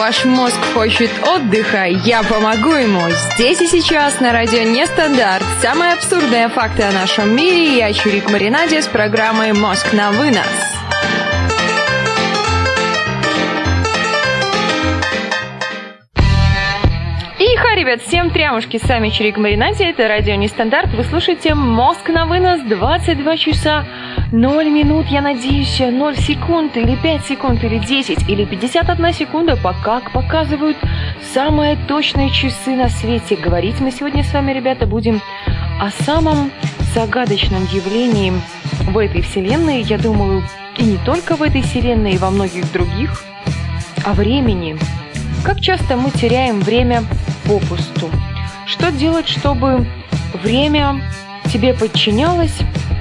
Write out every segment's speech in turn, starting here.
Ваш мозг хочет отдыха, я помогу ему. Здесь и сейчас на радио Нестандарт. Самые абсурдные факты о нашем мире. Я Чурик Маринаде с программой «Мозг на вынос». Иха, ребят, всем трямушки, с вами Чурик Маринаде, это радио Нестандарт. Вы слушаете «Мозг на вынос» 22 часа 0 минут, я надеюсь, 0 секунд, или 5 секунд, или 10, или 51 секунда, пока показывают самые точные часы на свете. Говорить мы сегодня с вами, ребята, будем о самом загадочном явлении в этой вселенной, я думаю, и не только в этой вселенной, и во многих других, о времени. Как часто мы теряем время попусту? Что делать, чтобы время тебе подчинялось,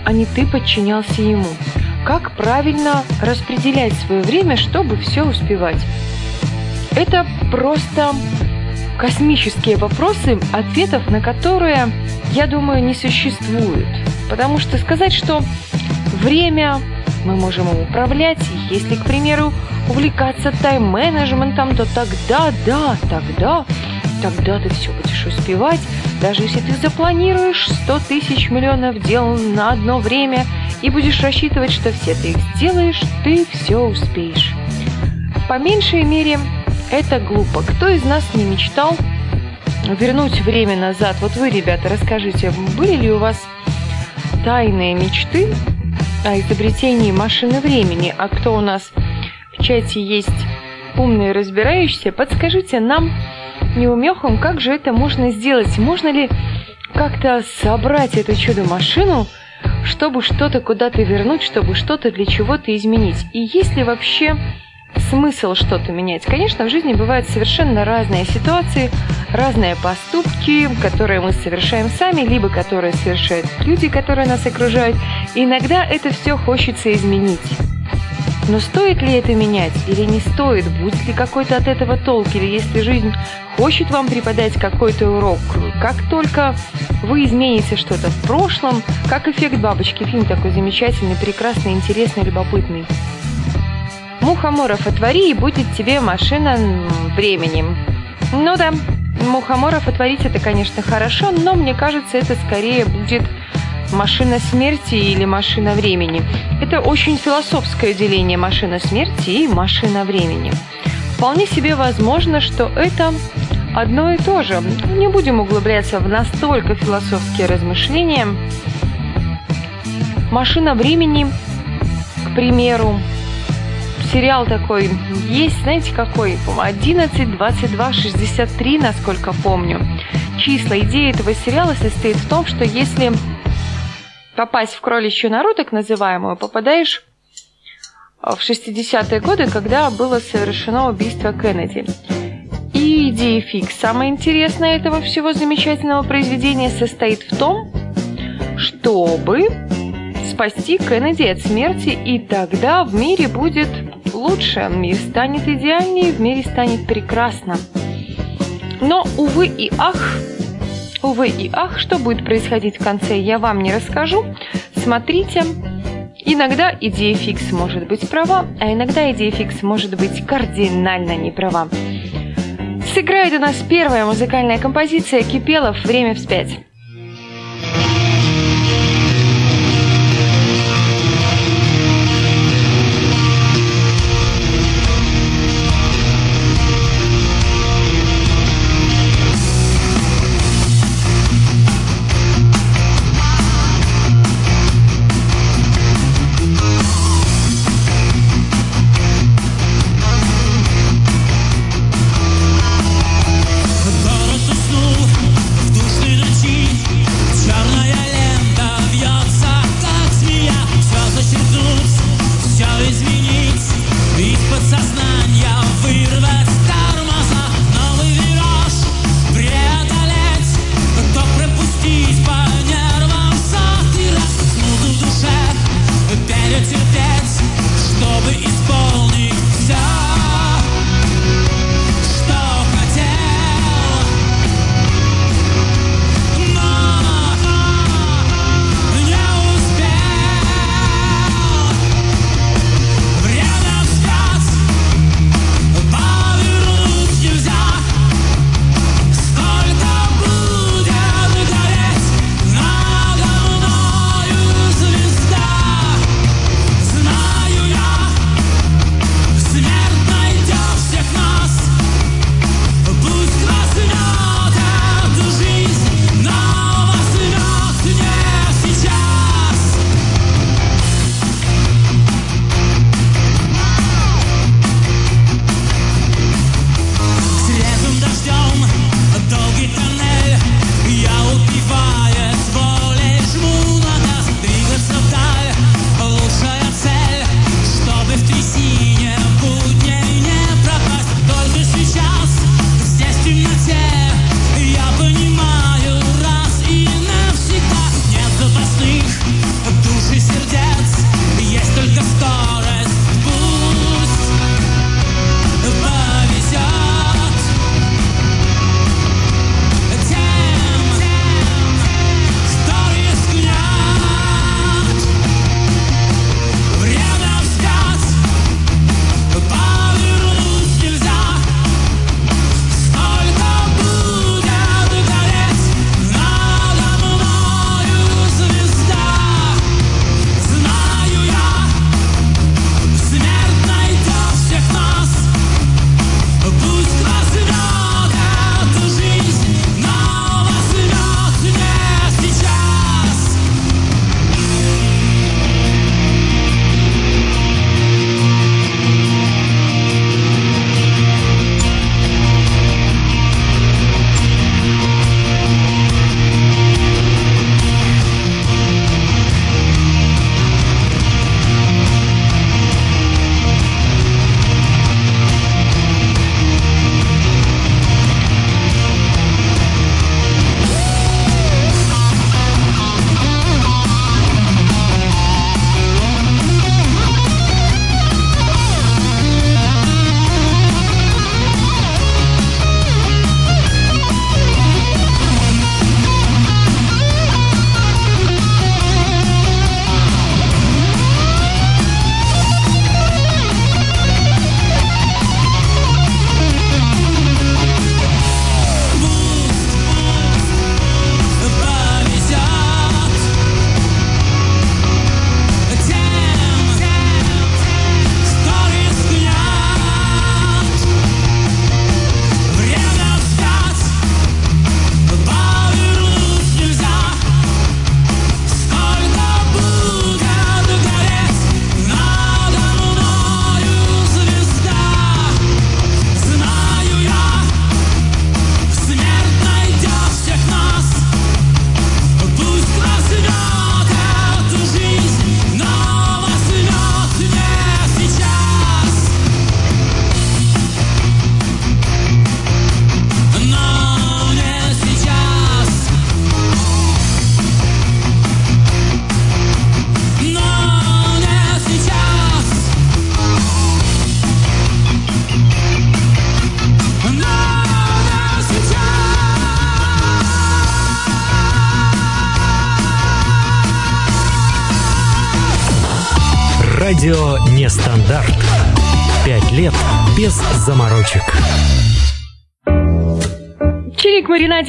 а не ты подчинялся ему. Как правильно распределять свое время, чтобы все успевать? Это просто космические вопросы, ответов на которые, я думаю, не существует. Потому что сказать, что время мы можем управлять, если, к примеру, увлекаться тайм-менеджментом, то тогда, да, тогда, тогда ты все будешь успевать, даже если ты запланируешь 100 тысяч миллионов дел на одно время и будешь рассчитывать, что все ты их сделаешь, ты все успеешь. По меньшей мере, это глупо. Кто из нас не мечтал вернуть время назад? Вот вы, ребята, расскажите, были ли у вас тайные мечты о изобретении машины времени? А кто у нас в чате есть умные разбирающиеся, подскажите нам, неумехам, как же это можно сделать? Можно ли как-то собрать эту чудо-машину, чтобы что-то куда-то вернуть, чтобы что-то для чего-то изменить? И есть ли вообще смысл что-то менять? Конечно, в жизни бывают совершенно разные ситуации, разные поступки, которые мы совершаем сами, либо которые совершают люди, которые нас окружают. И иногда это все хочется изменить. Но стоит ли это менять или не стоит? Будет ли какой-то от этого толк? Или если жизнь хочет вам преподать какой-то урок, как только вы измените что-то в прошлом, как эффект бабочки, фильм такой замечательный, прекрасный, интересный, любопытный. Мухоморов отвори, и будет тебе машина временем. Ну да, мухоморов отворить это, конечно, хорошо, но мне кажется, это скорее будет машина смерти или машина времени. Это очень философское деление машина смерти и машина времени. Вполне себе возможно, что это одно и то же. Не будем углубляться в настолько философские размышления. Машина времени, к примеру, сериал такой есть, знаете какой? 11, 22, 63, насколько помню. Числа. Идея этого сериала состоит в том, что если попасть в кроличью нору, так называемую, попадаешь в 60-е годы, когда было совершено убийство Кеннеди. И идея фикс. Самое интересное этого всего замечательного произведения состоит в том, чтобы спасти Кеннеди от смерти, и тогда в мире будет лучше, мир станет идеальнее, в мире станет прекрасно. Но, увы и ах, Увы и ах, что будет происходить в конце, я вам не расскажу. Смотрите. Иногда идея фикс может быть права, а иногда идея фикс может быть кардинально не права. Сыграет у нас первая музыкальная композиция «Кипелов. Время вспять».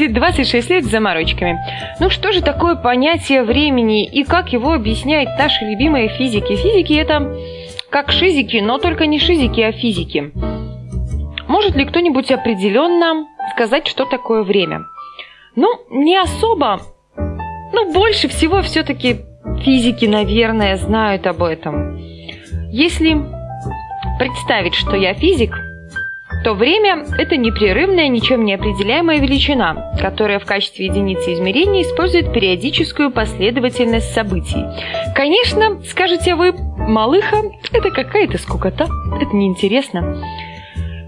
Маринаде 26 лет с заморочками. Ну что же такое понятие времени и как его объясняют наши любимые физики? Физики это как шизики, но только не шизики, а физики. Может ли кто-нибудь определенно сказать, что такое время? Ну, не особо. Ну, больше всего все-таки физики, наверное, знают об этом. Если представить, что я физик, то время – это непрерывная, ничем не определяемая величина, которая в качестве единицы измерения использует периодическую последовательность событий. Конечно, скажете вы, малыха – это какая-то скукота, это неинтересно.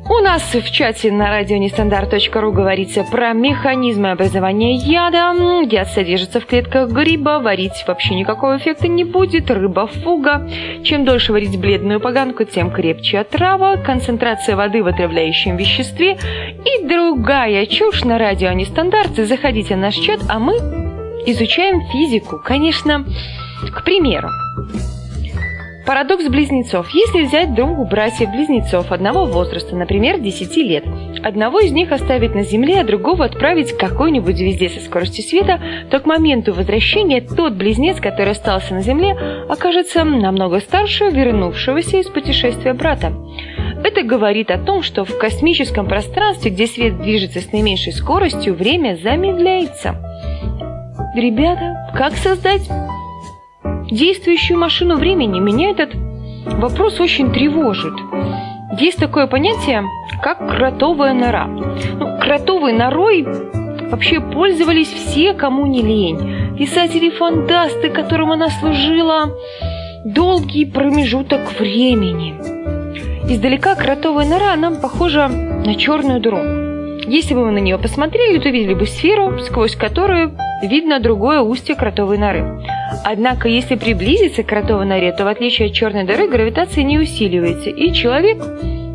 У нас в чате на радионестандарт.ру говорится про механизмы образования яда. Яд содержится в клетках гриба, варить вообще никакого эффекта не будет. Рыба фуга. Чем дольше варить бледную поганку, тем крепче отрава. Концентрация воды в отравляющем веществе. И другая чушь на радио Нестандарт. Заходите в наш чат, а мы изучаем физику. Конечно, к примеру. Парадокс близнецов. Если взять двух братьев-близнецов одного возраста, например, 10 лет, одного из них оставить на Земле, а другого отправить к какой-нибудь звезде со скоростью света, то к моменту возвращения тот близнец, который остался на Земле, окажется намного старше вернувшегося из путешествия брата. Это говорит о том, что в космическом пространстве, где свет движется с наименьшей скоростью, время замедляется. Ребята, как создать действующую машину времени, меня этот вопрос очень тревожит. Есть такое понятие, как кротовая нора. Ну, кротовой норой вообще пользовались все, кому не лень. Писатели-фантасты, которым она служила долгий промежуток времени. Издалека кротовая нора нам похожа на черную дыру. Если бы мы на нее посмотрели, то видели бы сферу, сквозь которую видно другое устье кротовой норы. Однако, если приблизиться к кротовой норе, то в отличие от черной дыры гравитация не усиливается, и человек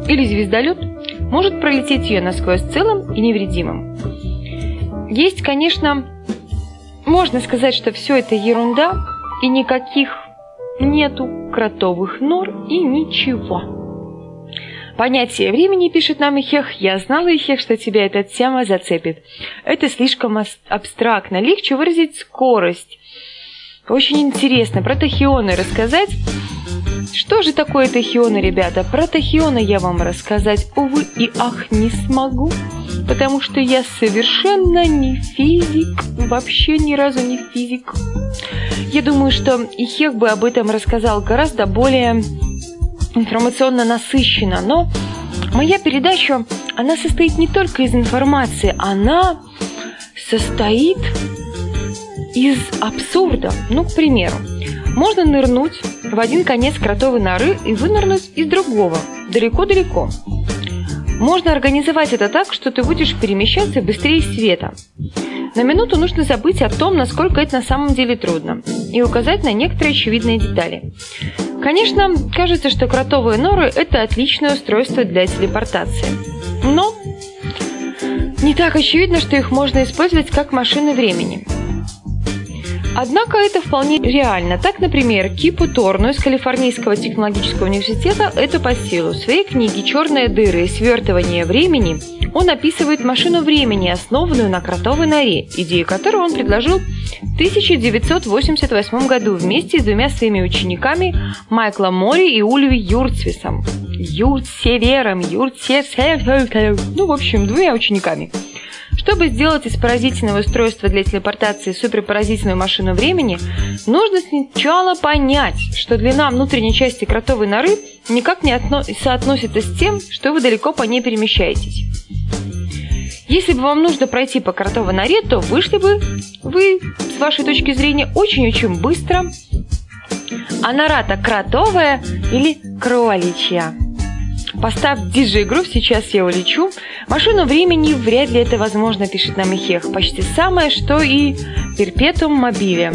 или звездолет может пролететь ее насквозь целым и невредимым. Есть, конечно, можно сказать, что все это ерунда, и никаких нету кротовых нор и ничего. Понятие времени, пишет нам Ихех, я знала, Ихех, что тебя эта тема зацепит. Это слишком абстрактно, легче выразить скорость. Очень интересно про тахионы рассказать. Что же такое тахионы, ребята? Про тахионы я вам рассказать, увы и ах, не смогу, потому что я совершенно не физик, вообще ни разу не физик. Я думаю, что Ихех бы об этом рассказал гораздо более информационно насыщена, но моя передача, она состоит не только из информации, она состоит из абсурда. Ну, к примеру, можно нырнуть в один конец кротовой норы и вынырнуть из другого, далеко-далеко. Можно организовать это так, что ты будешь перемещаться быстрее света. На минуту нужно забыть о том, насколько это на самом деле трудно, и указать на некоторые очевидные детали. Конечно, кажется, что кротовые норы – это отличное устройство для телепортации. Но не так очевидно, что их можно использовать как машины времени. Однако это вполне реально. Так, например, Кипу Торну из Калифорнийского технологического университета это по силу. В своей книге «Черные дыры и свертывание времени» он описывает машину времени, основанную на кротовой норе, идею которой он предложил в 1988 году вместе с двумя своими учениками Майклом Мори и Ульви Юрцвисом. Юрцевером, Юрцевером, ну, в общем, двумя учениками – чтобы сделать из поразительного устройства для телепортации суперпоразительную машину времени, нужно сначала понять, что длина внутренней части кротовой норы никак не соотносится с тем, что вы далеко по ней перемещаетесь. Если бы вам нужно пройти по кротовой норе, то вышли бы вы, с вашей точки зрения, очень-очень быстро. А нора-то кротовая или кроличья? Поставь диджей-игру, сейчас я улечу. Машину времени вряд ли это возможно, пишет нам Ихех. Почти самое, что и перпетум мобиле.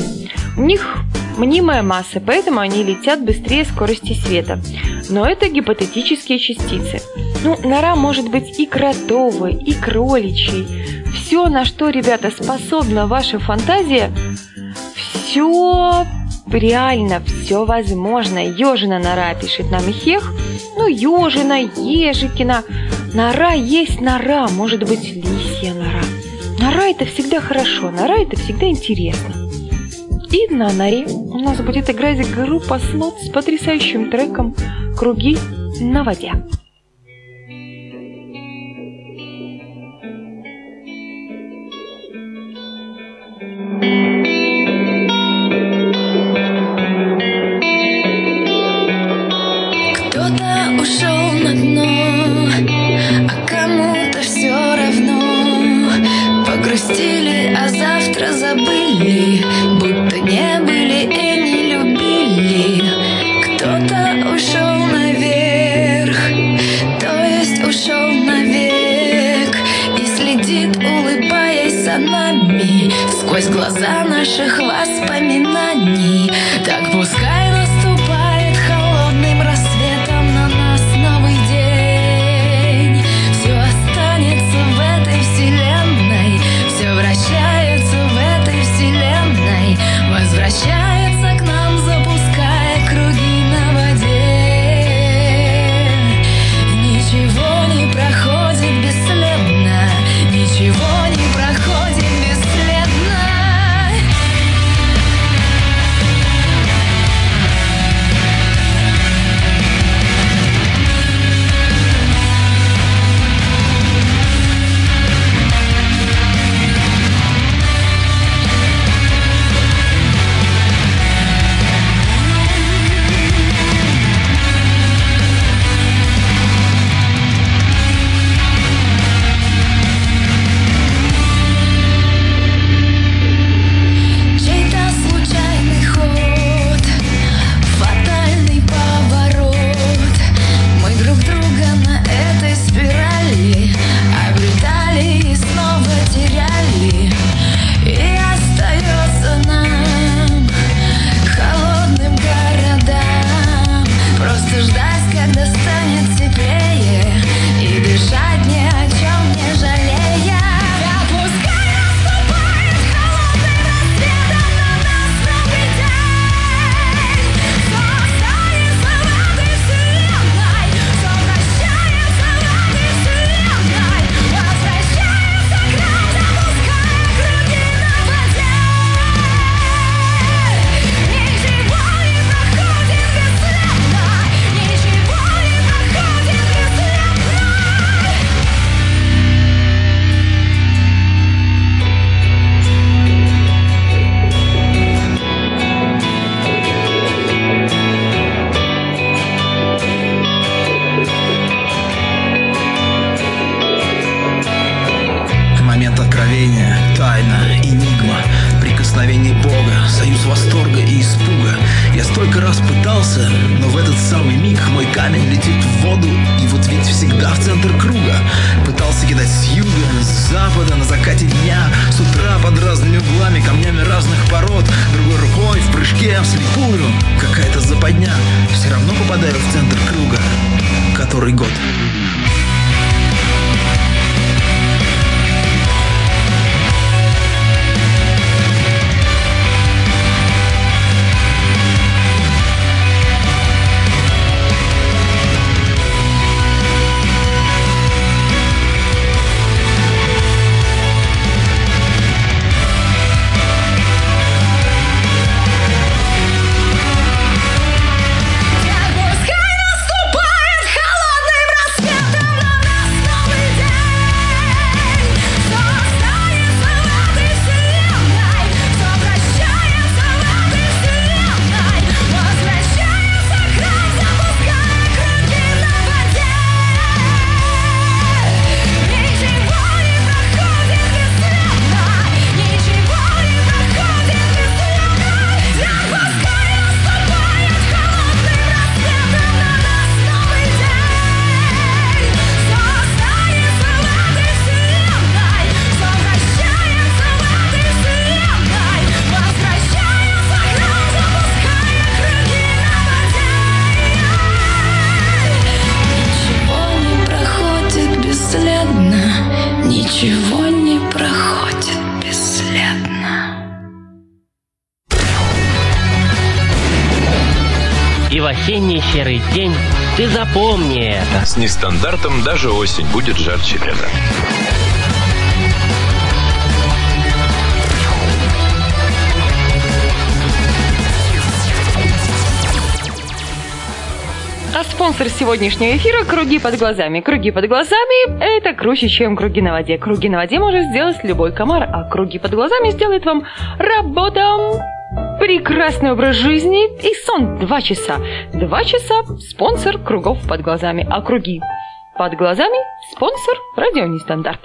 У них мнимая масса, поэтому они летят быстрее скорости света. Но это гипотетические частицы. Ну, нора может быть и кротовой, и кроличьей. Все, на что, ребята, способна ваша фантазия, все реально все возможно. Ежина нора пишет нам Хех. Ну, ежина, ежикина. Нора есть нора, может быть, лисья нора. Нора это всегда хорошо, нора это всегда интересно. И на норе у нас будет играть группа Слот с потрясающим треком «Круги на воде». Вдохновение, тайна, энигма, прикосновение Бога, союз восторга и испуга. Я столько раз пытался, но в этот самый миг мой камень летит в воду, и вот ведь всегда в центр круга. Пытался кидать с юга, с запада, на закате дня, с утра под разными углами, камнями разных пород, другой рукой, в прыжке, вслепую. Какая-то западня, все равно попадаю в центр круга. Который год. Осенний серый день, ты запомни это. С нестандартом даже осень будет жарче лета. А спонсор сегодняшнего эфира – круги под глазами. Круги под глазами – это круче, чем круги на воде. Круги на воде может сделать любой комар, а круги под глазами сделает вам работа прекрасный образ жизни и сон. Два часа. Два часа – спонсор кругов под глазами, а круги под глазами – спонсор радио Нестандарт.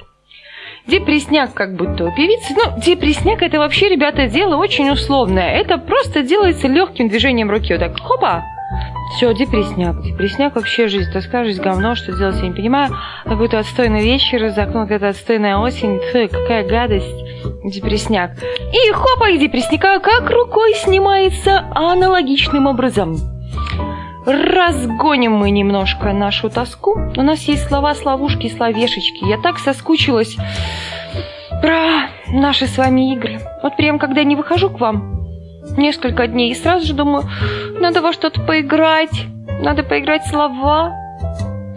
Депресняк как будто у певицы. Ну, депресняк это вообще, ребята, дело очень условное. Это просто делается легким движением руки. Вот так, хопа, все, депресняк. Депресняк вообще жизнь. Тоска, жизнь, говно, что делать, я не понимаю. Какой-то отстойный вечер, за окном какая-то отстойная осень. Фу, какая гадость. Депресняк. И хопа, и депресняка как рукой снимается аналогичным образом. Разгоним мы немножко нашу тоску. У нас есть слова, словушки, словешечки. Я так соскучилась про наши с вами игры. Вот прям когда не выхожу к вам, несколько дней. И сразу же думаю, надо во что-то поиграть, надо поиграть слова.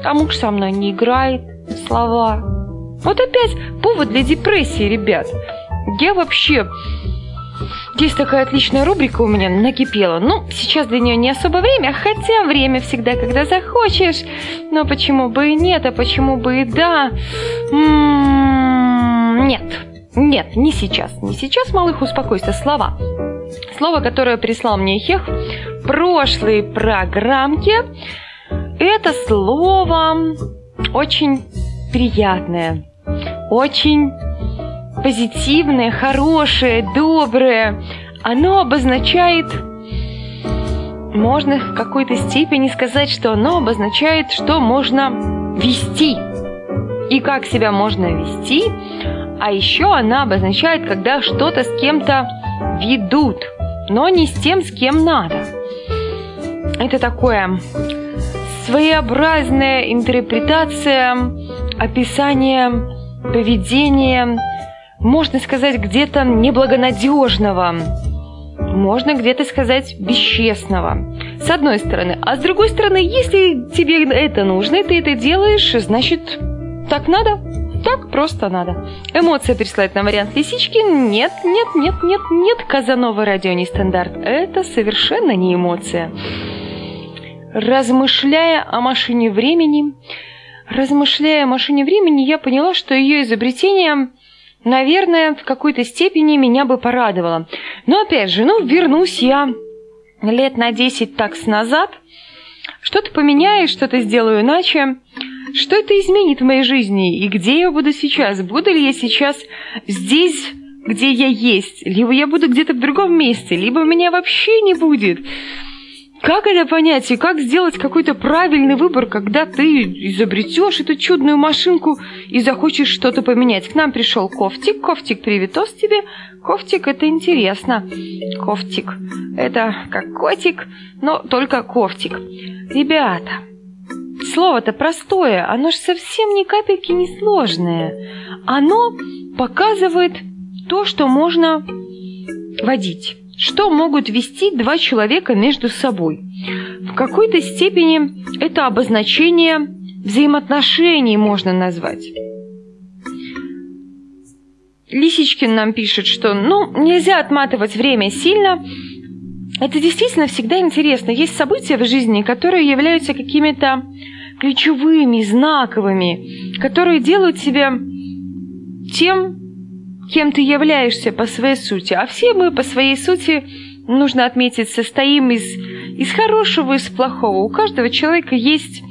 А муж со мной не играет слова. Вот опять повод для депрессии, ребят. Я вообще... Есть такая отличная рубрика у меня накипела. Ну, сейчас для нее не особо время, хотя время всегда, когда захочешь. Но почему бы и нет, а почему бы и да? М-м-м, нет, нет, не сейчас. Не сейчас, малых, успокойся. Слова. Слово, которое прислал мне Хех в прошлой программке, это слово очень приятное, очень позитивное, хорошее, доброе. Оно обозначает, можно в какой-то степени сказать, что оно обозначает, что можно вести и как себя можно вести, а еще она обозначает, когда что-то с кем-то ведут, но не с тем, с кем надо. Это такое своеобразная интерпретация, описание поведения, можно сказать, где-то неблагонадежного, можно где-то сказать бесчестного. С одной стороны. А с другой стороны, если тебе это нужно, ты это делаешь, значит, так надо. Так просто надо. Эмоция прислать на вариант лисички? Нет, нет, нет, нет, нет. Казанова радио не стандарт. Это совершенно не эмоция. Размышляя о машине времени, размышляя о машине времени, я поняла, что ее изобретение, наверное, в какой-то степени меня бы порадовало. Но опять же, ну, вернусь я лет на 10 такс назад, что-то поменяю, что-то сделаю иначе. Что это изменит в моей жизни? И где я буду сейчас? Буду ли я сейчас здесь, где я есть? Либо я буду где-то в другом месте, либо меня вообще не будет. Как это понять и как сделать какой-то правильный выбор, когда ты изобретешь эту чудную машинку и захочешь что-то поменять? К нам пришел Кофтик. Кофтик, привитос тебе. Кофтик, это интересно. Кофтик. Это как котик, но только кофтик. Ребята, Слово-то простое, оно же совсем ни капельки не сложное. Оно показывает то, что можно водить. Что могут вести два человека между собой? В какой-то степени это обозначение взаимоотношений можно назвать. Лисичкин нам пишет, что ну, нельзя отматывать время сильно. Это действительно всегда интересно. Есть события в жизни, которые являются какими-то ключевыми, знаковыми, которые делают тебя тем, кем ты являешься по своей сути. А все мы по своей сути, нужно отметить, состоим из, из хорошего, из плохого. У каждого человека есть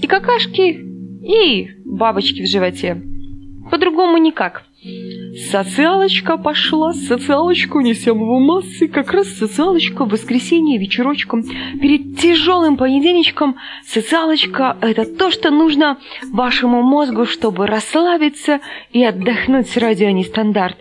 и какашки, и бабочки в животе. По-другому никак. Социалочка пошла, социалочку несем в массы, как раз социалочка в воскресенье вечерочком. Перед тяжелым понедельничком социалочка – это то, что нужно вашему мозгу, чтобы расслабиться и отдохнуть радио нестандарт.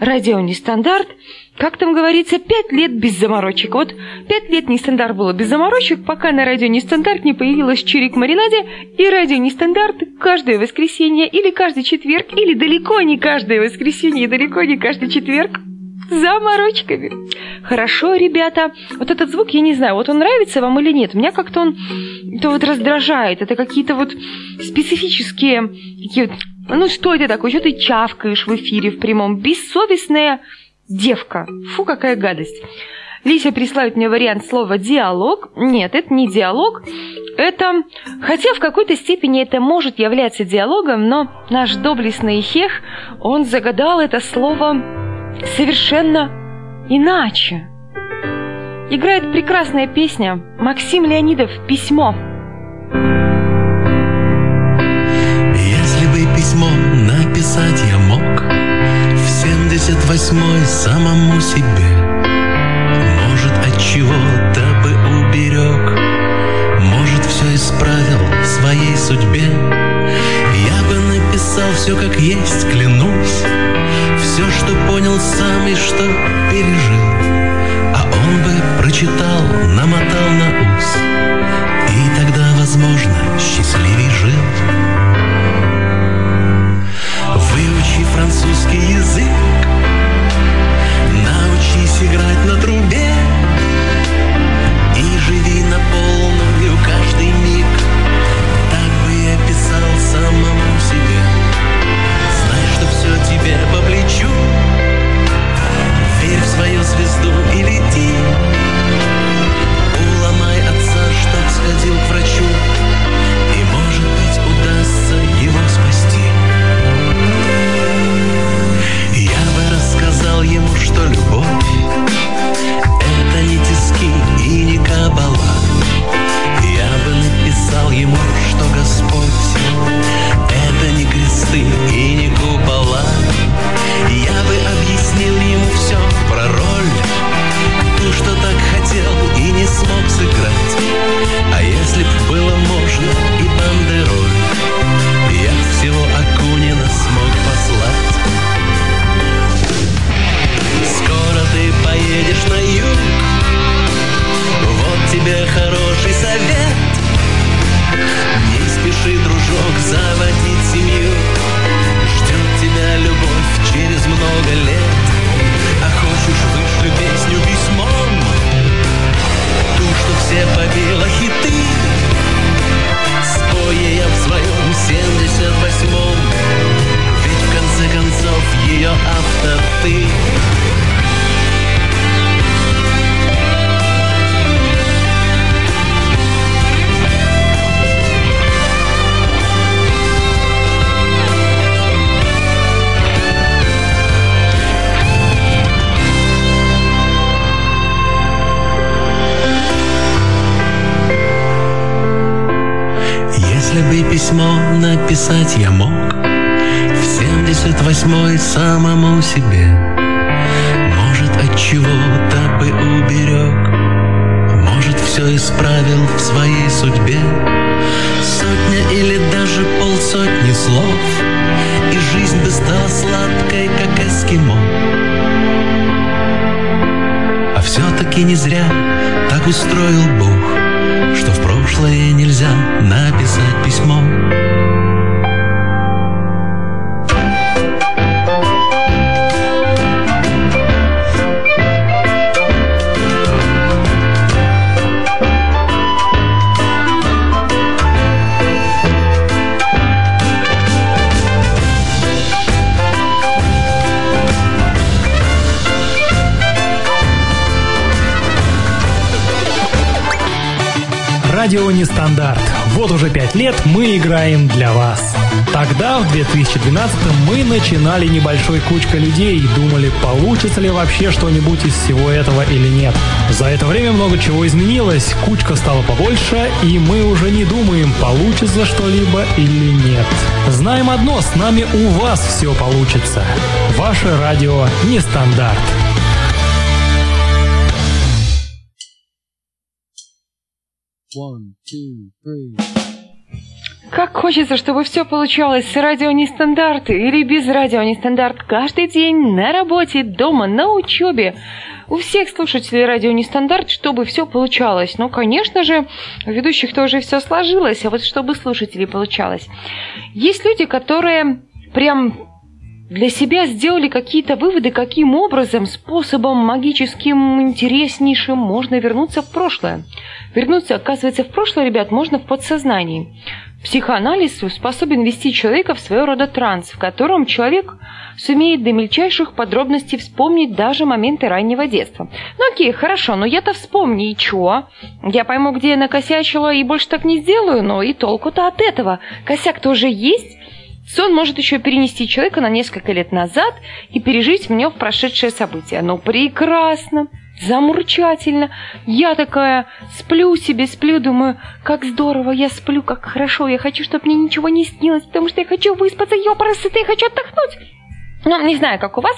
Радио нестандарт – как там говорится, пять лет без заморочек. Вот пять лет нестандарт было без заморочек, пока на радио нестандарт не появилась Чирик Маринаде, и радио нестандарт каждое воскресенье или каждый четверг, или далеко не каждое воскресенье и далеко не каждый четверг заморочками. Хорошо, ребята. Вот этот звук, я не знаю, вот он нравится вам или нет. Меня как-то он то вот раздражает. Это какие-то вот специфические такие вот, ну что это такое? Что ты чавкаешь в эфире в прямом? Бессовестная девка. Фу, какая гадость. Лися присылает мне вариант слова «диалог». Нет, это не диалог. Это, хотя в какой-то степени это может являться диалогом, но наш доблестный Хех, он загадал это слово совершенно иначе. Играет прекрасная песня Максим Леонидов «Письмо». Если бы письмо написать восьмой самому себе. Может, от чего-то бы уберег. Может, все исправил в своей судьбе. Я бы написал все как есть, клянусь. Все, что понял сам и что устроил Радио Нестандарт. Вот уже пять лет мы играем для вас. Тогда, в 2012 мы начинали небольшой кучкой людей и думали, получится ли вообще что-нибудь из всего этого или нет. За это время много чего изменилось, кучка стала побольше, и мы уже не думаем, получится что-либо или нет. Знаем одно, с нами у вас все получится. Ваше радио Нестандарт. One, two, three. Как хочется, чтобы все получалось с радио нестандарт или без радио нестандарт каждый день на работе, дома, на учебе. У всех слушателей радио нестандарт, чтобы все получалось. Ну, конечно же, у ведущих тоже все сложилось, а вот чтобы слушателей получалось. Есть люди, которые прям для себя сделали какие-то выводы, каким образом, способом магическим, интереснейшим можно вернуться в прошлое. Вернуться, оказывается, в прошлое, ребят, можно в подсознании. Психоанализ способен ввести человека в своего рода транс, в котором человек сумеет до мельчайших подробностей вспомнить даже моменты раннего детства. Ну окей, хорошо, но я-то вспомни, и чё? Я пойму, где я накосячила, и больше так не сделаю, но и толку-то от этого. Косяк тоже есть, Сон может еще перенести человека на несколько лет назад и пережить в нем прошедшее событие. Ну, прекрасно, замурчательно. Я такая сплю себе, сплю, думаю, как здорово, я сплю, как хорошо, я хочу, чтобы мне ничего не снилось, потому что я хочу выспаться, ёпарасы, я хочу отдохнуть. Ну, не знаю, как у вас.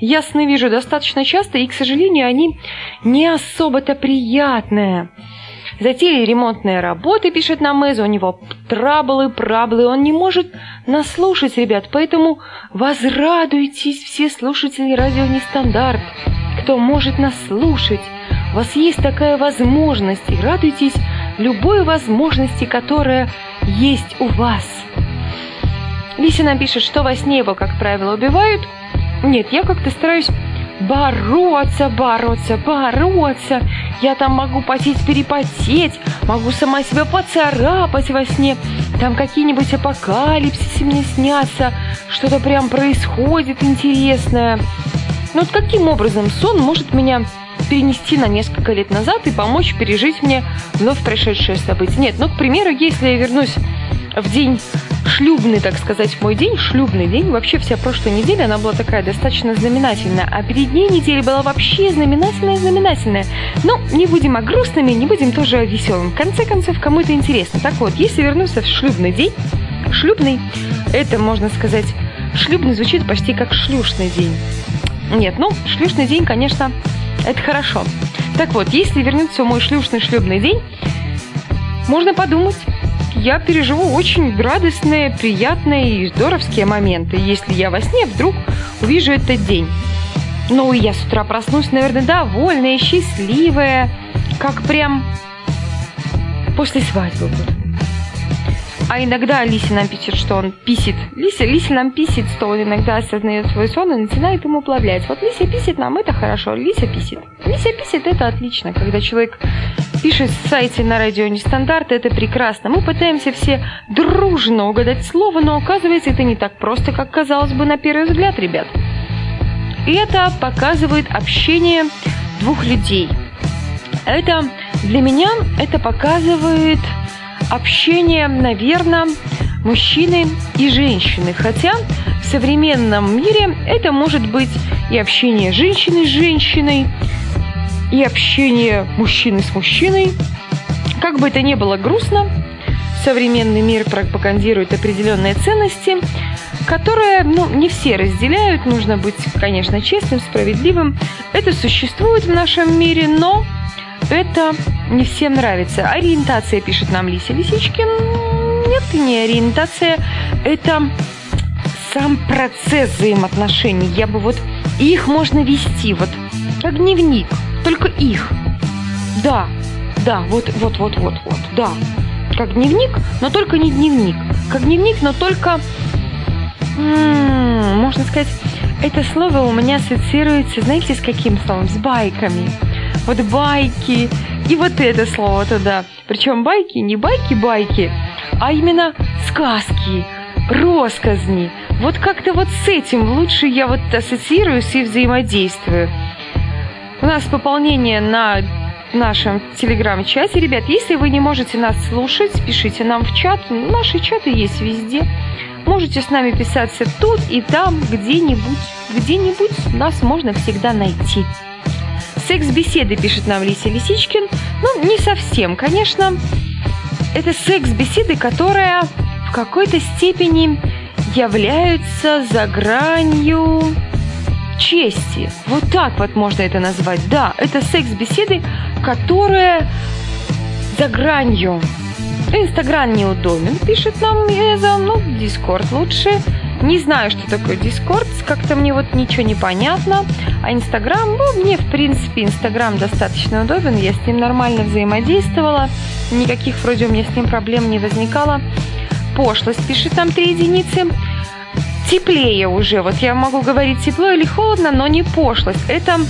Я сны вижу достаточно часто, и, к сожалению, они не особо-то приятные. Затеяли ремонтные работы, пишет нам Эза, у него траблы, праблы, он не может нас слушать, ребят, поэтому возрадуйтесь все слушатели радио Нестандарт, кто может нас слушать. У вас есть такая возможность, и радуйтесь любой возможности, которая есть у вас. Лися нам пишет, что во сне его, как правило, убивают. Нет, я как-то стараюсь бороться, бороться, бороться. Я там могу потеть, перепотеть, могу сама себя поцарапать во сне. Там какие-нибудь апокалипсисы мне снятся, что-то прям происходит интересное. Но вот каким образом сон может меня перенести на несколько лет назад и помочь пережить мне вновь прошедшее событие? Нет, ну, к примеру, если я вернусь в день шлюбный, так сказать, мой день, шлюбный день, вообще вся прошлая неделя, она была такая достаточно знаменательная, а перед ней неделя была вообще знаменательная-знаменательная. Ну, не будем о грустными, не будем тоже о веселом. В конце концов, кому это интересно. Так вот, если вернуться в шлюбный день, шлюбный, это, можно сказать, шлюбный звучит почти как шлюшный день. Нет, ну, шлюшный день, конечно, это хорошо. Так вот, если вернуться в мой шлюшный шлюбный день, можно подумать, я переживу очень радостные, приятные и здоровские моменты, если я во сне вдруг увижу этот день. Ну, и я с утра проснусь, наверное, довольная, счастливая, как прям после свадьбы буду. А иногда Лиси нам пишет, что он писит. Лися, Лися нам писит, что он иногда осознает свой сон и начинает ему уплавлять. Вот Лися писит нам, это хорошо. Лися писит. Лися писит, это отлично. Когда человек пишет в сайте на радио Нестандарт, это прекрасно. Мы пытаемся все дружно угадать слово, но оказывается это не так просто, как казалось бы на первый взгляд, ребят. И это показывает общение двух людей. Это для меня это показывает общение, наверное, мужчины и женщины. Хотя в современном мире это может быть и общение женщины с женщиной, и общение мужчины с мужчиной. Как бы это ни было грустно, современный мир пропагандирует определенные ценности, которые ну, не все разделяют. Нужно быть, конечно, честным, справедливым. Это существует в нашем мире, но это не всем нравится. Ориентация, пишет нам Лися Лисичкин. Нет, не ориентация. Это сам процесс взаимоотношений. Я бы вот... Их можно вести, вот как дневник только их. Да, да, вот, вот, вот, вот, вот, да. Как дневник, но только не дневник. Как дневник, но только, м-м, можно сказать, это слово у меня ассоциируется, знаете, с каким словом? С байками. Вот байки. И вот это слово туда. Причем байки не байки-байки, а именно сказки, росказни. Вот как-то вот с этим лучше я вот ассоциируюсь и взаимодействую. У нас пополнение на нашем телеграм-чате. Ребят, если вы не можете нас слушать, пишите нам в чат. Наши чаты есть везде. Можете с нами писаться тут и там, где-нибудь. Где-нибудь нас можно всегда найти. Секс-беседы, пишет нам Лися Лисичкин. Ну, не совсем, конечно. Это секс-беседы, которые в какой-то степени являются за гранью чести. Вот так вот можно это назвать. Да, это секс-беседы, которые за гранью. Инстаграм неудобен, пишет нам Эза. Ну, Дискорд лучше. Не знаю, что такое Дискорд, как-то мне вот ничего не понятно. А Инстаграм, ну, мне, в принципе, Инстаграм достаточно удобен. Я с ним нормально взаимодействовала. Никаких вроде у меня с ним проблем не возникало. Пошлость пишет нам три единицы. теплее уже. Вот я могу говорить тепло или холодно, но не пошлость. Это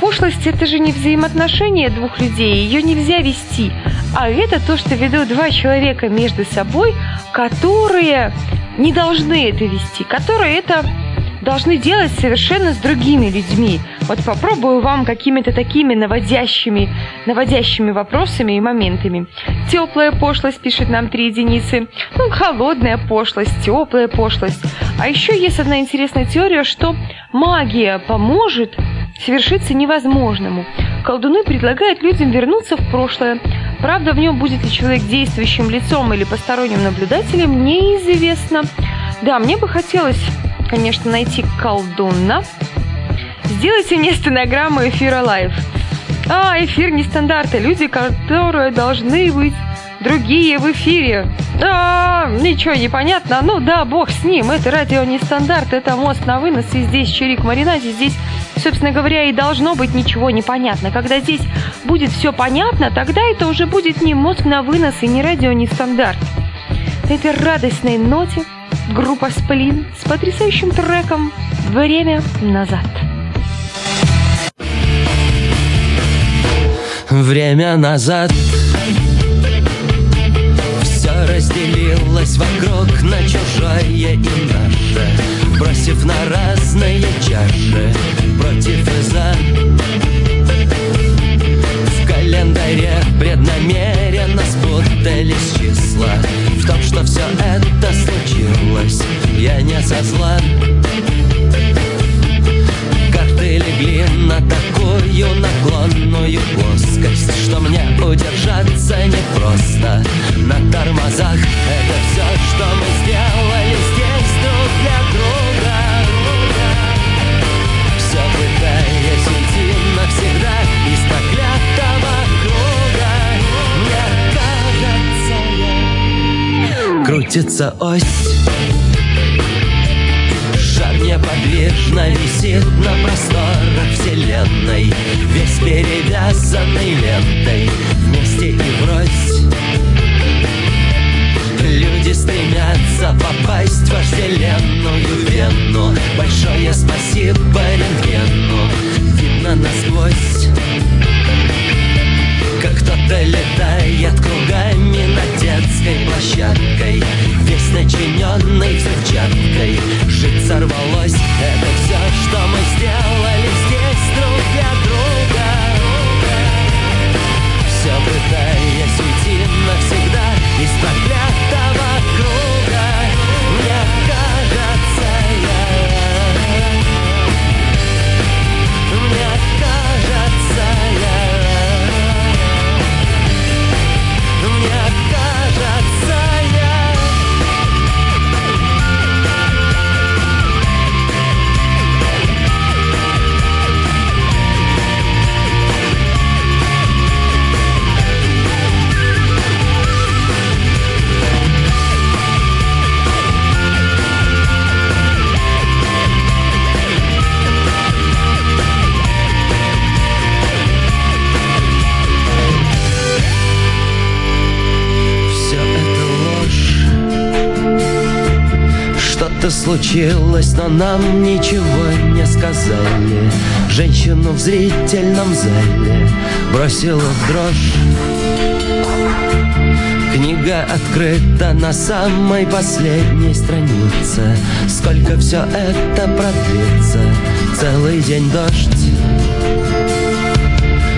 пошлость это же не взаимоотношения двух людей, ее нельзя вести. А это то, что ведут два человека между собой, которые не должны это вести, которые это должны делать совершенно с другими людьми. Вот попробую вам какими-то такими наводящими, наводящими вопросами и моментами. Теплая пошлость, пишет нам три единицы. Ну, холодная пошлость, теплая пошлость. А еще есть одна интересная теория, что магия поможет совершиться невозможному. Колдуны предлагают людям вернуться в прошлое. Правда, в нем будет ли человек действующим лицом или посторонним наблюдателем, неизвестно. Да, мне бы хотелось, конечно, найти колдуна. Сделайте мне стенограмму эфира лайв. А, эфир нестандарта. Люди, которые должны быть другие в эфире. А, ничего не понятно. Ну да, бог с ним. Это радио нестандарт, это мост на вынос. И здесь Чирик Маринаде, здесь собственно говоря, и должно быть ничего непонятно. Когда здесь будет все понятно, тогда это уже будет не мозг на вынос и не радио нестандарт. На этой радостной ноте группа Сплин с потрясающим треком «Время назад». Время назад Все разделилось вокруг на чужое и наше Бросив на разные чаши Против и за. В календаре преднамеренно спутались числа В том, что все это случилось Я не со зла. Карты легли на такую наклонную плоскость Что мне удержаться непросто. На тормозах это все, что мы сделали здесь друг для друга. Все пытаясь уйти навсегда из проклятого круга. Мне кажется, я... Крутится ось. Шар неподвижно висит на просторах вселенной Весь перевязанный лентой Вместе и врозь. Люди стремятся попасть в вожделенную вену. Большое спасибо рентгену Видно насквозь. Как кто-то летает кругами над детской площадкой Весь начиненный взрывчаткой. Жить сорвалось, это все, что мы сделали Пытаясь уйти навсегда из проклятого случилось, но нам ничего не сказали. Женщину в зрительном зале бросила в дрожь. Книга открыта на самой последней странице. Сколько все это продлится? Целый день дождь.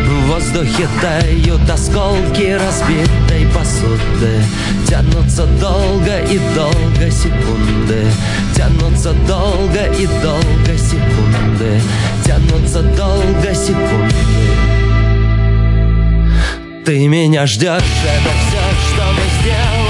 В воздухе тают осколки разбитой посуды. Тянутся долго и долго секунды Тянутся долго и долго секунды. Тянутся долго секунды. Ты меня ждешь, это все, что мы сделали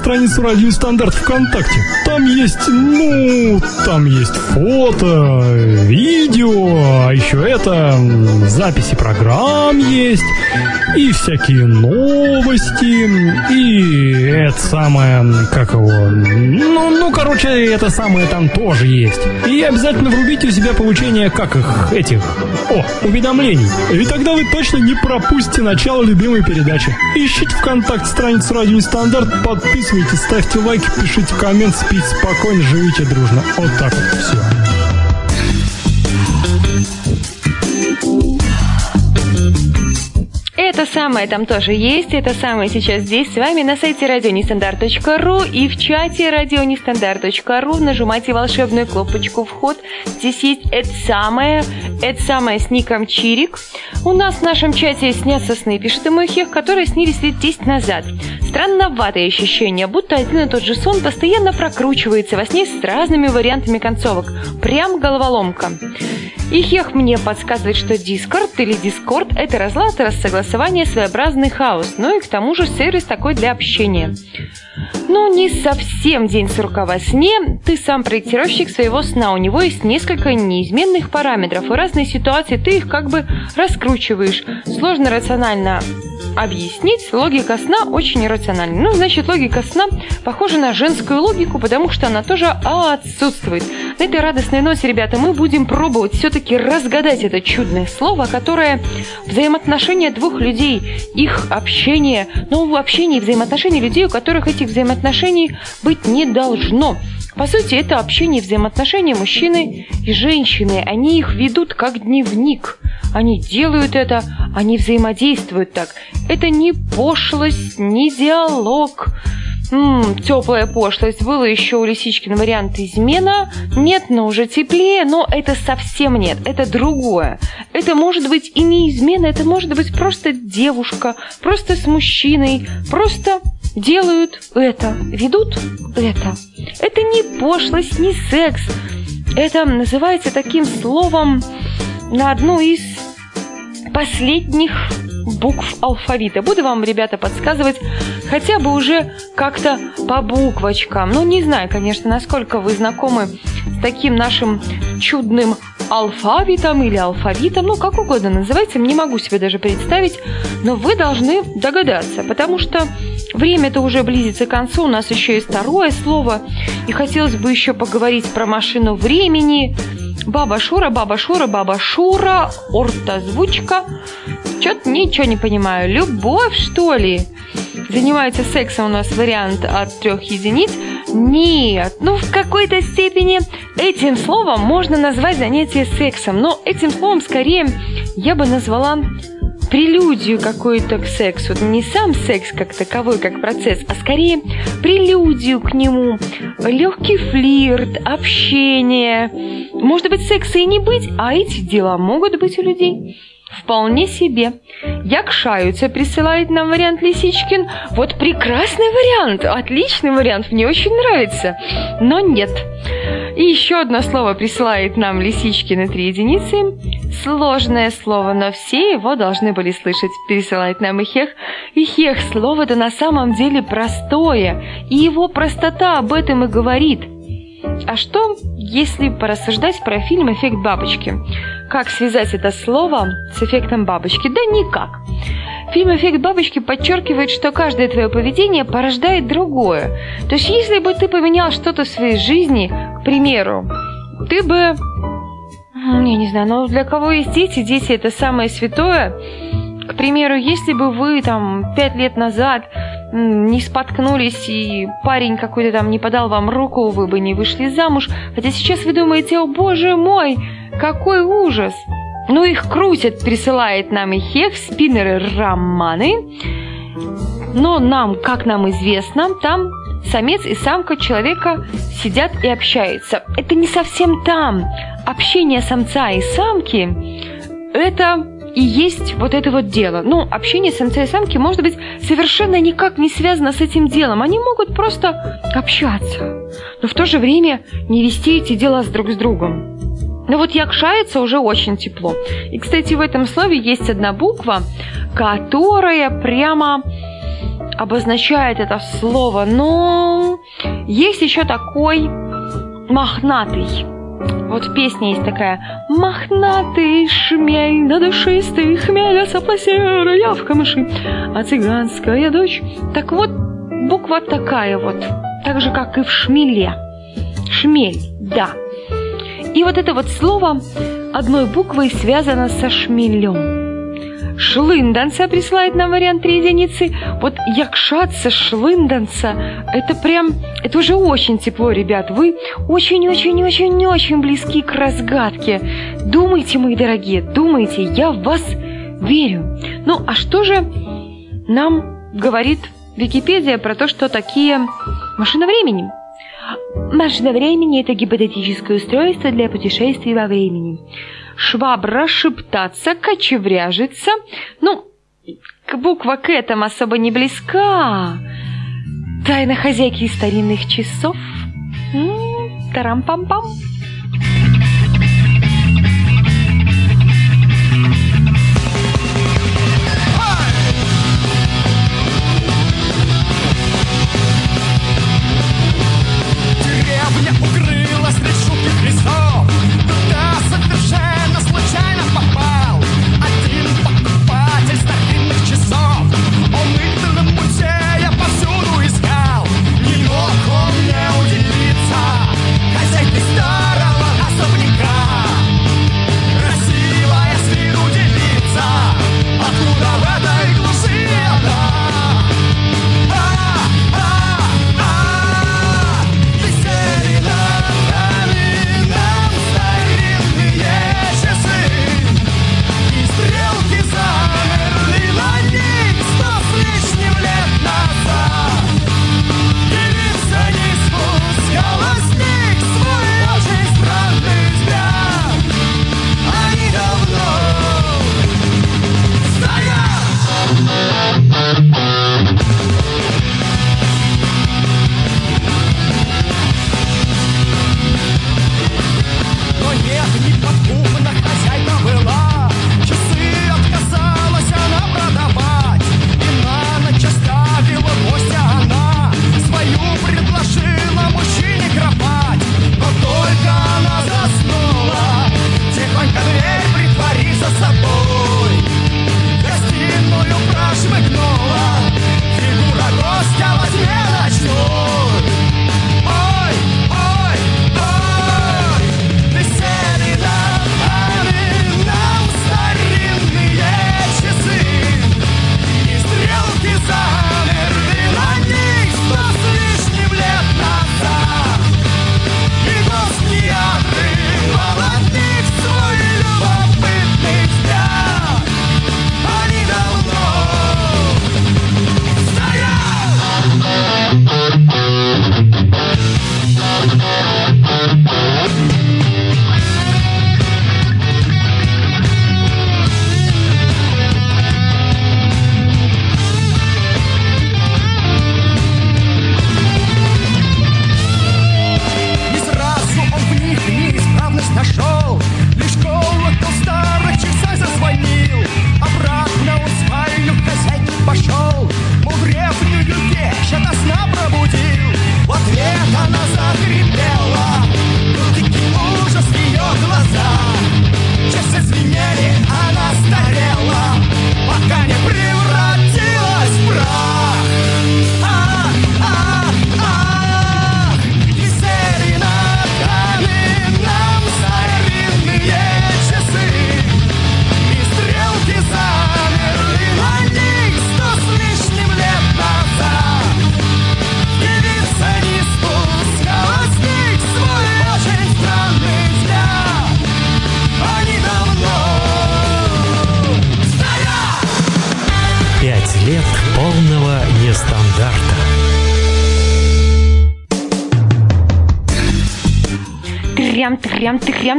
страницу Радио Стандарт ВКонтакте. Там есть, ну, там есть фото, видео, а еще это, записи программ есть, и всякие новости, и это самое, как его, ну, ну, короче, это самое там тоже есть. И обязательно врубите у себя получение, как их, этих, о, уведомлений. И тогда вы точно не пропустите начало любимой передачи. Ищите ВКонтакте страницу Радио Нестандарт, подписывайтесь, ставьте лайки, пишите коммент, спите спокойно, живите дружно. Вот так вот, все. Это самое там тоже есть, это самое сейчас здесь с вами на сайте радионестандарт.ру и в чате радионестандарт.ру нажимайте волшебную кнопочку «Вход». Здесь есть это самое, это самое с ником Чирик. У нас в нашем чате снятся сны, пишет ему Хех, которые снились лет 10 назад. Странноватое ощущение, будто один и тот же сон постоянно прокручивается во сне с разными вариантами концовок. Прям головоломка. И Хех мне подсказывает, что Discord или Discord – это разлад рассогласование своеобразный хаос, ну и к тому же сервис такой для общения. Ну, не совсем день сурка во сне. Ты сам проектировщик своего сна. У него есть несколько неизменных параметров. И разные ситуации ты их как бы раскручиваешь. Сложно рационально объяснить. Логика сна очень иррациональна. Ну, значит, логика сна похожа на женскую логику, потому что она тоже отсутствует. На этой радостной ноте, ребята, мы будем пробовать все-таки разгадать это чудное слово, которое взаимоотношения двух людей, их общение, ну, общение и взаимоотношения людей, у которых этих взаимоотношений быть не должно. По сути, это общение и взаимоотношения мужчины и женщины. Они их ведут как дневник. Они делают это, они взаимодействуют так. Это не пошлость, не диалог. Ммм, теплая пошлость. Было еще у Лисичкина вариант измена. Нет, но уже теплее, но это совсем нет. Это другое. Это может быть и не измена, это может быть просто девушка, просто с мужчиной, просто делают это, ведут это. Это не пошлость, не секс. Это называется таким словом на одну из последних букв алфавита. Буду вам, ребята, подсказывать хотя бы уже как-то по буквочкам. Ну, не знаю, конечно, насколько вы знакомы с таким нашим чудным алфавитом или алфавитом, ну, как угодно называйте, не могу себе даже представить, но вы должны догадаться, потому что время-то уже близится к концу, у нас еще есть второе слово, и хотелось бы еще поговорить про машину времени, Баба Шура, Баба Шура, Баба Шура, ортозвучка. Чё-то ничего не понимаю. Любовь, что ли? Занимается сексом у нас вариант от трех единиц. Нет, ну в какой-то степени этим словом можно назвать занятие сексом, но этим словом скорее я бы назвала прелюдию какую-то к сексу. Не сам секс как таковой, как процесс, а скорее прелюдию к нему. Легкий флирт, общение. Может быть, секса и не быть, а эти дела могут быть у людей. Вполне себе. Якшаются присылает нам вариант Лисичкин. Вот прекрасный вариант, отличный вариант, мне очень нравится. Но нет. И еще одно слово присылает нам Лисичкин и три единицы. Сложное слово, но все его должны были слышать. Пересылает нам Ихех. Ихех, слово-то на самом деле простое. И его простота об этом и говорит. А что, если порассуждать про фильм «Эффект бабочки»? Как связать это слово с эффектом бабочки? Да никак. Фильм «Эффект бабочки» подчеркивает, что каждое твое поведение порождает другое. То есть, если бы ты поменял что-то в своей жизни, к примеру, ты бы... Я не знаю, но для кого есть дети, дети это самое святое. К примеру, если бы вы там пять лет назад не споткнулись, и парень какой-то там не подал вам руку, вы бы не вышли замуж. Хотя сейчас вы думаете, о боже мой, какой ужас! Ну их крутят, присылает нам их хех, спиннеры романы. Но нам, как нам известно, там самец и самка человека сидят и общаются. Это не совсем там. Общение самца и самки – это и есть вот это вот дело. Ну, общение самца и самки может быть совершенно никак не связано с этим делом. Они могут просто общаться, но в то же время не вести эти дела с друг с другом. Но вот якшается уже очень тепло. И, кстати, в этом слове есть одна буква, которая прямо обозначает это слово? Ну, есть еще такой мохнатый. Вот песня есть такая «Мохнатый шмель, на душистый хмель, а сопла серая в камыши, а цыганская дочь». Так вот, буква такая вот, так же, как и в шмеле. Шмель, да. И вот это вот слово одной буквой связано со шмелем. Шлынданца присылает нам вариант три единицы. Вот якшаться, шлынданца, это прям, это уже очень тепло, ребят. Вы очень-очень-очень-очень близки к разгадке. Думайте, мои дорогие, думайте, я в вас верю. Ну, а что же нам говорит Википедия про то, что такие машины времени? Машина времени – это гипотетическое устройство для путешествий во времени. Швабра, шептаться, кочевряжиться. Ну, буква к этому особо не близка. Тайна хозяйки старинных часов. Тарам-пам-пам. ты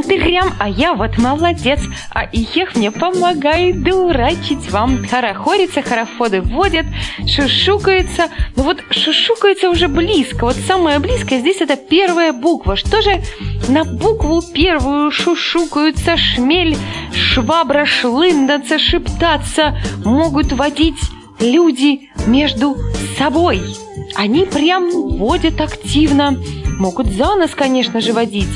ты хрям, а я вот молодец. А их мне помогает дурачить вам. Хорохорится, хорофоды водят, шушукается. Ну вот шушукается уже близко. Вот самое близкое здесь это первая буква. Что же на букву первую шушукаются шмель, швабра, шлындаться, шептаться, могут водить люди между собой. Они прям водят активно. Могут за нас, конечно же, водить,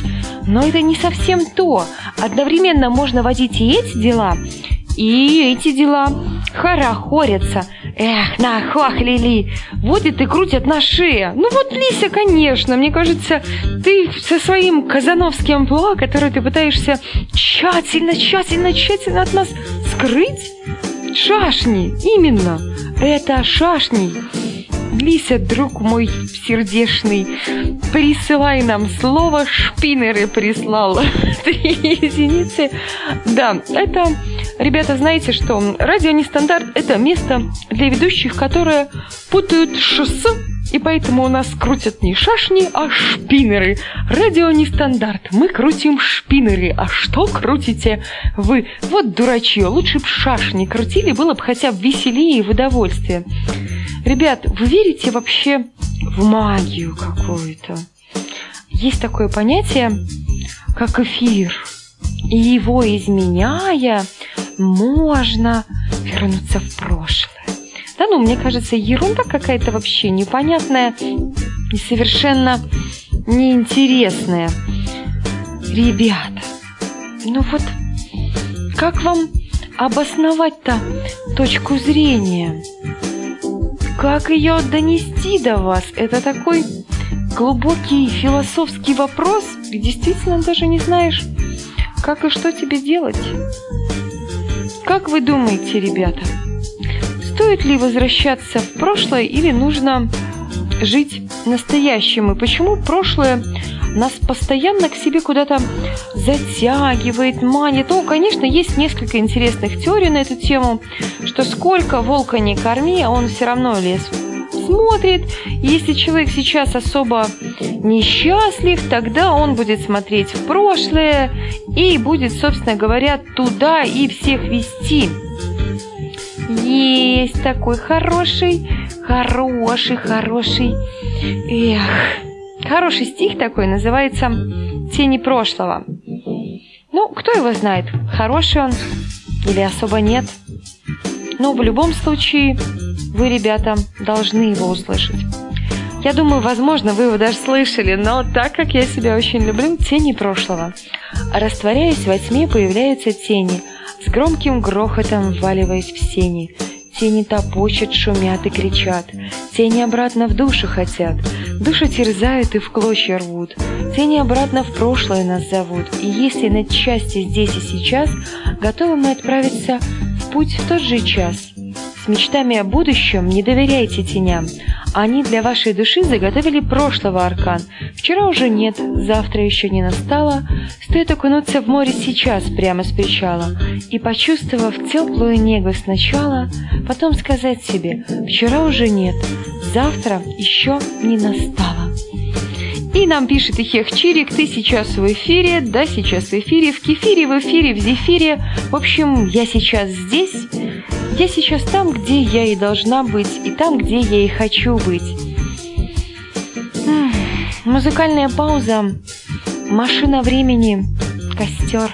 но это не совсем то. Одновременно можно водить и эти дела, и эти дела хорохорятся. Эх, нахвахлили, водят и крутят на шее. Ну вот Лися, конечно, мне кажется, ты со своим казановским амплуа, который ты пытаешься тщательно, тщательно, тщательно от нас скрыть, шашни, именно, это шашни. Лися, друг мой сердешный, присылай нам слово, шпинеры прислал. Три единицы. Да, это, ребята, знаете что, радио нестандарт – это место для ведущих, которые путают шоссе и поэтому у нас крутят не шашни, а шпинеры. Радио нестандарт. Мы крутим шпинеры. А что крутите вы? Вот дурачье. Лучше бы шашни крутили, было бы хотя бы веселее и в удовольствие. Ребят, вы верите вообще в магию какую-то? Есть такое понятие, как эфир. И его изменяя, можно вернуться в прошлое. Да ну, мне кажется, ерунда какая-то вообще непонятная и совершенно неинтересная. Ребята, ну вот как вам обосновать-то точку зрения? Как ее донести до вас? Это такой глубокий философский вопрос, и действительно даже не знаешь, как и что тебе делать. Как вы думаете, ребята? Стоит ли возвращаться в прошлое или нужно жить настоящим? И почему прошлое нас постоянно к себе куда-то затягивает, манит. Ну, конечно, есть несколько интересных теорий на эту тему, что сколько волка не корми, он все равно лес смотрит. Если человек сейчас особо несчастлив, тогда он будет смотреть в прошлое и будет, собственно говоря, туда и всех вести. Есть такой хороший, хороший, хороший. Эх, хороший стих такой, называется «Тени прошлого». Ну, кто его знает, хороший он или особо нет. Но в любом случае, вы, ребята, должны его услышать. Я думаю, возможно, вы его даже слышали, но так как я себя очень люблю, тени прошлого. Растворяясь во тьме, появляются тени – с громким грохотом вваливаясь в сени. Тени топочут, шумят и кричат. Тени обратно в душу хотят. Душу терзают и в клочья рвут. Тени обратно в прошлое нас зовут. И если на части здесь и сейчас, готовы мы отправиться в путь в тот же час. Мечтами о будущем не доверяйте теням. Они для вашей души заготовили прошлого аркан. Вчера уже нет, завтра еще не настало. Стоит окунуться в море сейчас, прямо с причала, и, почувствовав теплую негу сначала, потом сказать себе «Вчера уже нет, завтра еще не настало». И нам пишет Ихех Чирик, ты сейчас в эфире, да, сейчас в эфире, в кефире, в эфире, в зефире. В общем, я сейчас здесь, я сейчас там, где я и должна быть, и там, где я и хочу быть. Музыкальная пауза, машина времени, костер.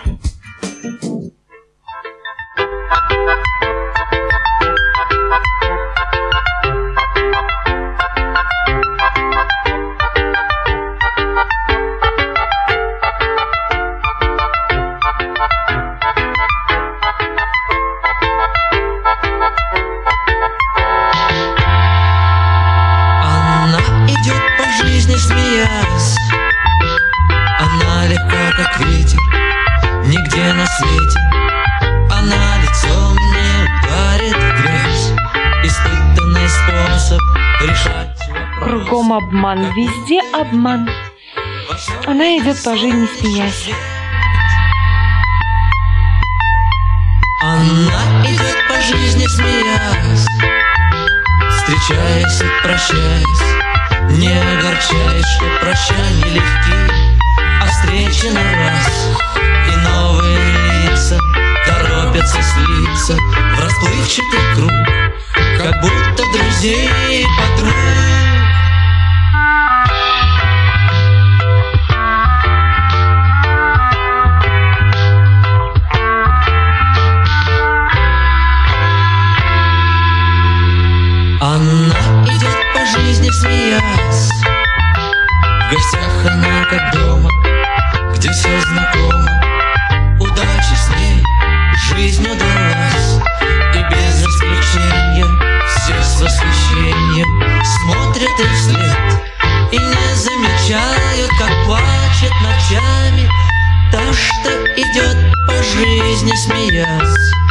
Обман, везде обман. Она идет по жизни, смеясь. Она идет по жизни, смеясь, Встречаясь и прощаясь, Не огорчаясь, что прощания легки, А встречи на раз и новые лица Торопятся слиться в расплывчатый круг, Как будто друзей и подруг. Гостях она как дома Где все знакомо Удачи с ней Жизнь удалась. И без исключения Все с восхищением Смотрят и вслед. И не замечают Как плачет ночами Та, что идет по жизни смеясь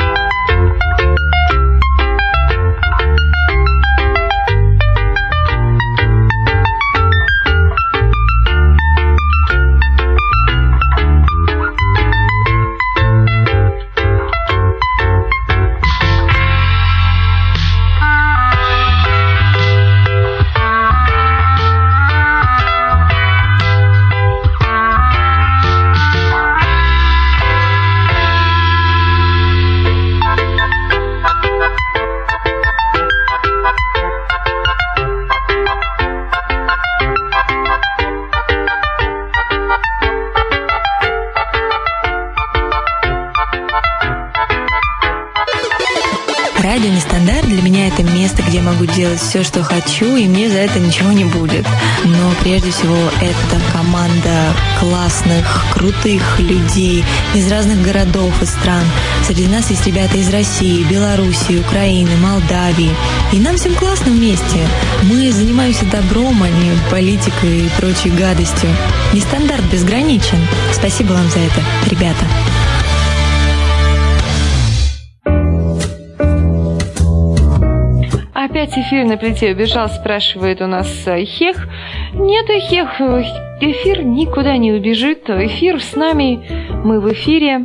это ничего не будет. Но прежде всего это команда классных, крутых людей из разных городов и стран. Среди нас есть ребята из России, Белоруссии, Украины, Молдавии. И нам всем классно вместе. Мы занимаемся добром, а не политикой и прочей гадостью. Нестандарт безграничен. Спасибо вам за это, ребята. Эфир на плите убежал, спрашивает у нас э, Хех. Нет, Хех, э, эфир никуда не убежит. Эфир с нами, мы в эфире.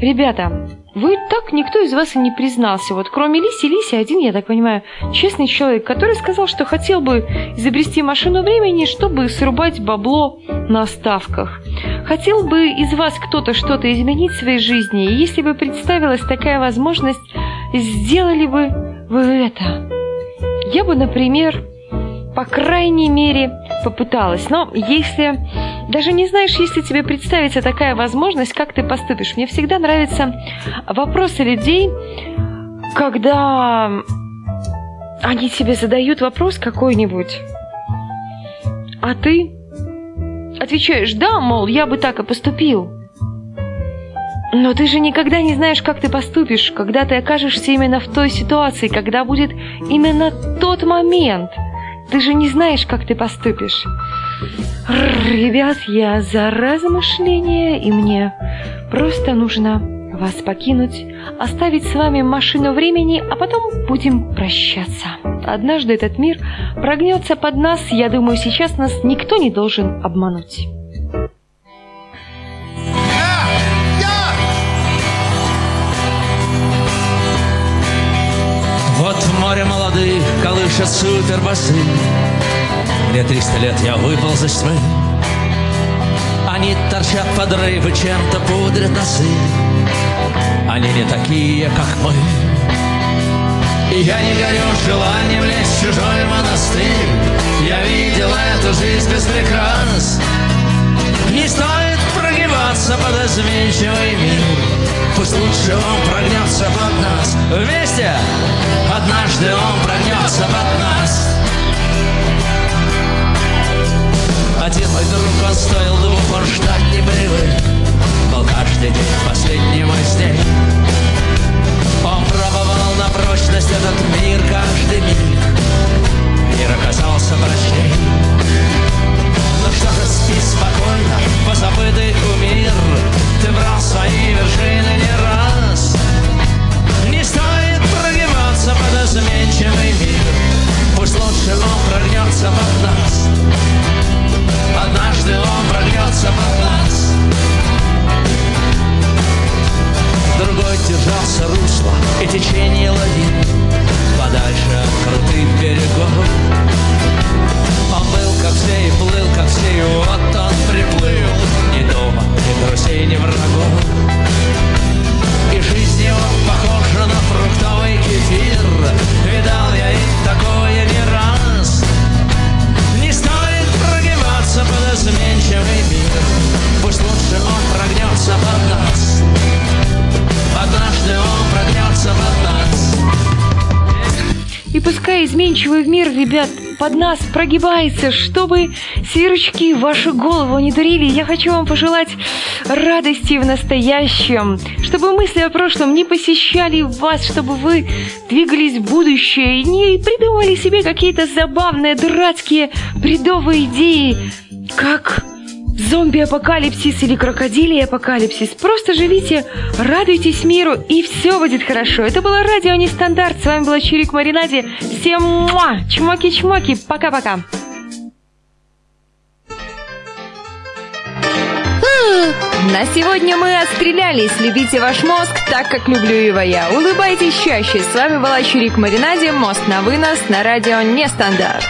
Ребята, вы так никто из вас и не признался. Вот кроме Лиси, Лиси один, я так понимаю, честный человек, который сказал, что хотел бы изобрести машину времени, чтобы срубать бабло на ставках. Хотел бы из вас кто-то что-то изменить в своей жизни, и если бы представилась такая возможность, сделали бы вы это. Я бы, например, по крайней мере, попыталась. Но если даже не знаешь, если тебе представится такая возможность, как ты поступишь. Мне всегда нравятся вопросы людей, когда они тебе задают вопрос какой-нибудь, а ты отвечаешь, да, мол, я бы так и поступил. Но ты же никогда не знаешь, как ты поступишь, когда ты окажешься именно в той ситуации, когда будет именно тот момент. Ты же не знаешь, как ты поступишь. Ребят, я за размышление, и мне просто нужно вас покинуть, оставить с вами машину времени, а потом будем прощаться. Однажды этот мир прогнется под нас, я думаю, сейчас нас никто не должен обмануть. Колышет супербасы Мне триста лет я выпал за тьмы Они торчат подрывы, чем-то пудрят носы. Они не такие, как мы. И я не горю желанием лезть в чужой монастырь. Я видел эту жизнь без прикрас Не стоит прогибаться под изменчивый мир. Пусть лучше он прогнется под нас. Вместе? Однажды он прогнется под нас. Один мой друг, он стоил двух, он ждать не привык. Был каждый день последним из дней Он пробовал на прочность этот мир каждый миг под нас прогибается, чтобы сверчки вашу голову не дурили. Я хочу вам пожелать радости в настоящем, чтобы мысли о прошлом не посещали вас, чтобы вы двигались в будущее и не придумывали себе какие-то забавные, дурацкие, бредовые идеи, как зомби-апокалипсис или крокодилий апокалипсис. Просто живите, радуйтесь миру, и все будет хорошо. Это было радио Нестандарт. С вами была Чирик Маринаде. Всем муа! Чмоки-чмоки. Пока-пока. На сегодня мы отстрелялись. Любите ваш мозг так, как люблю его я. Улыбайтесь чаще. С вами была Чирик Маринаде. Мост на вынос на радио Нестандарт.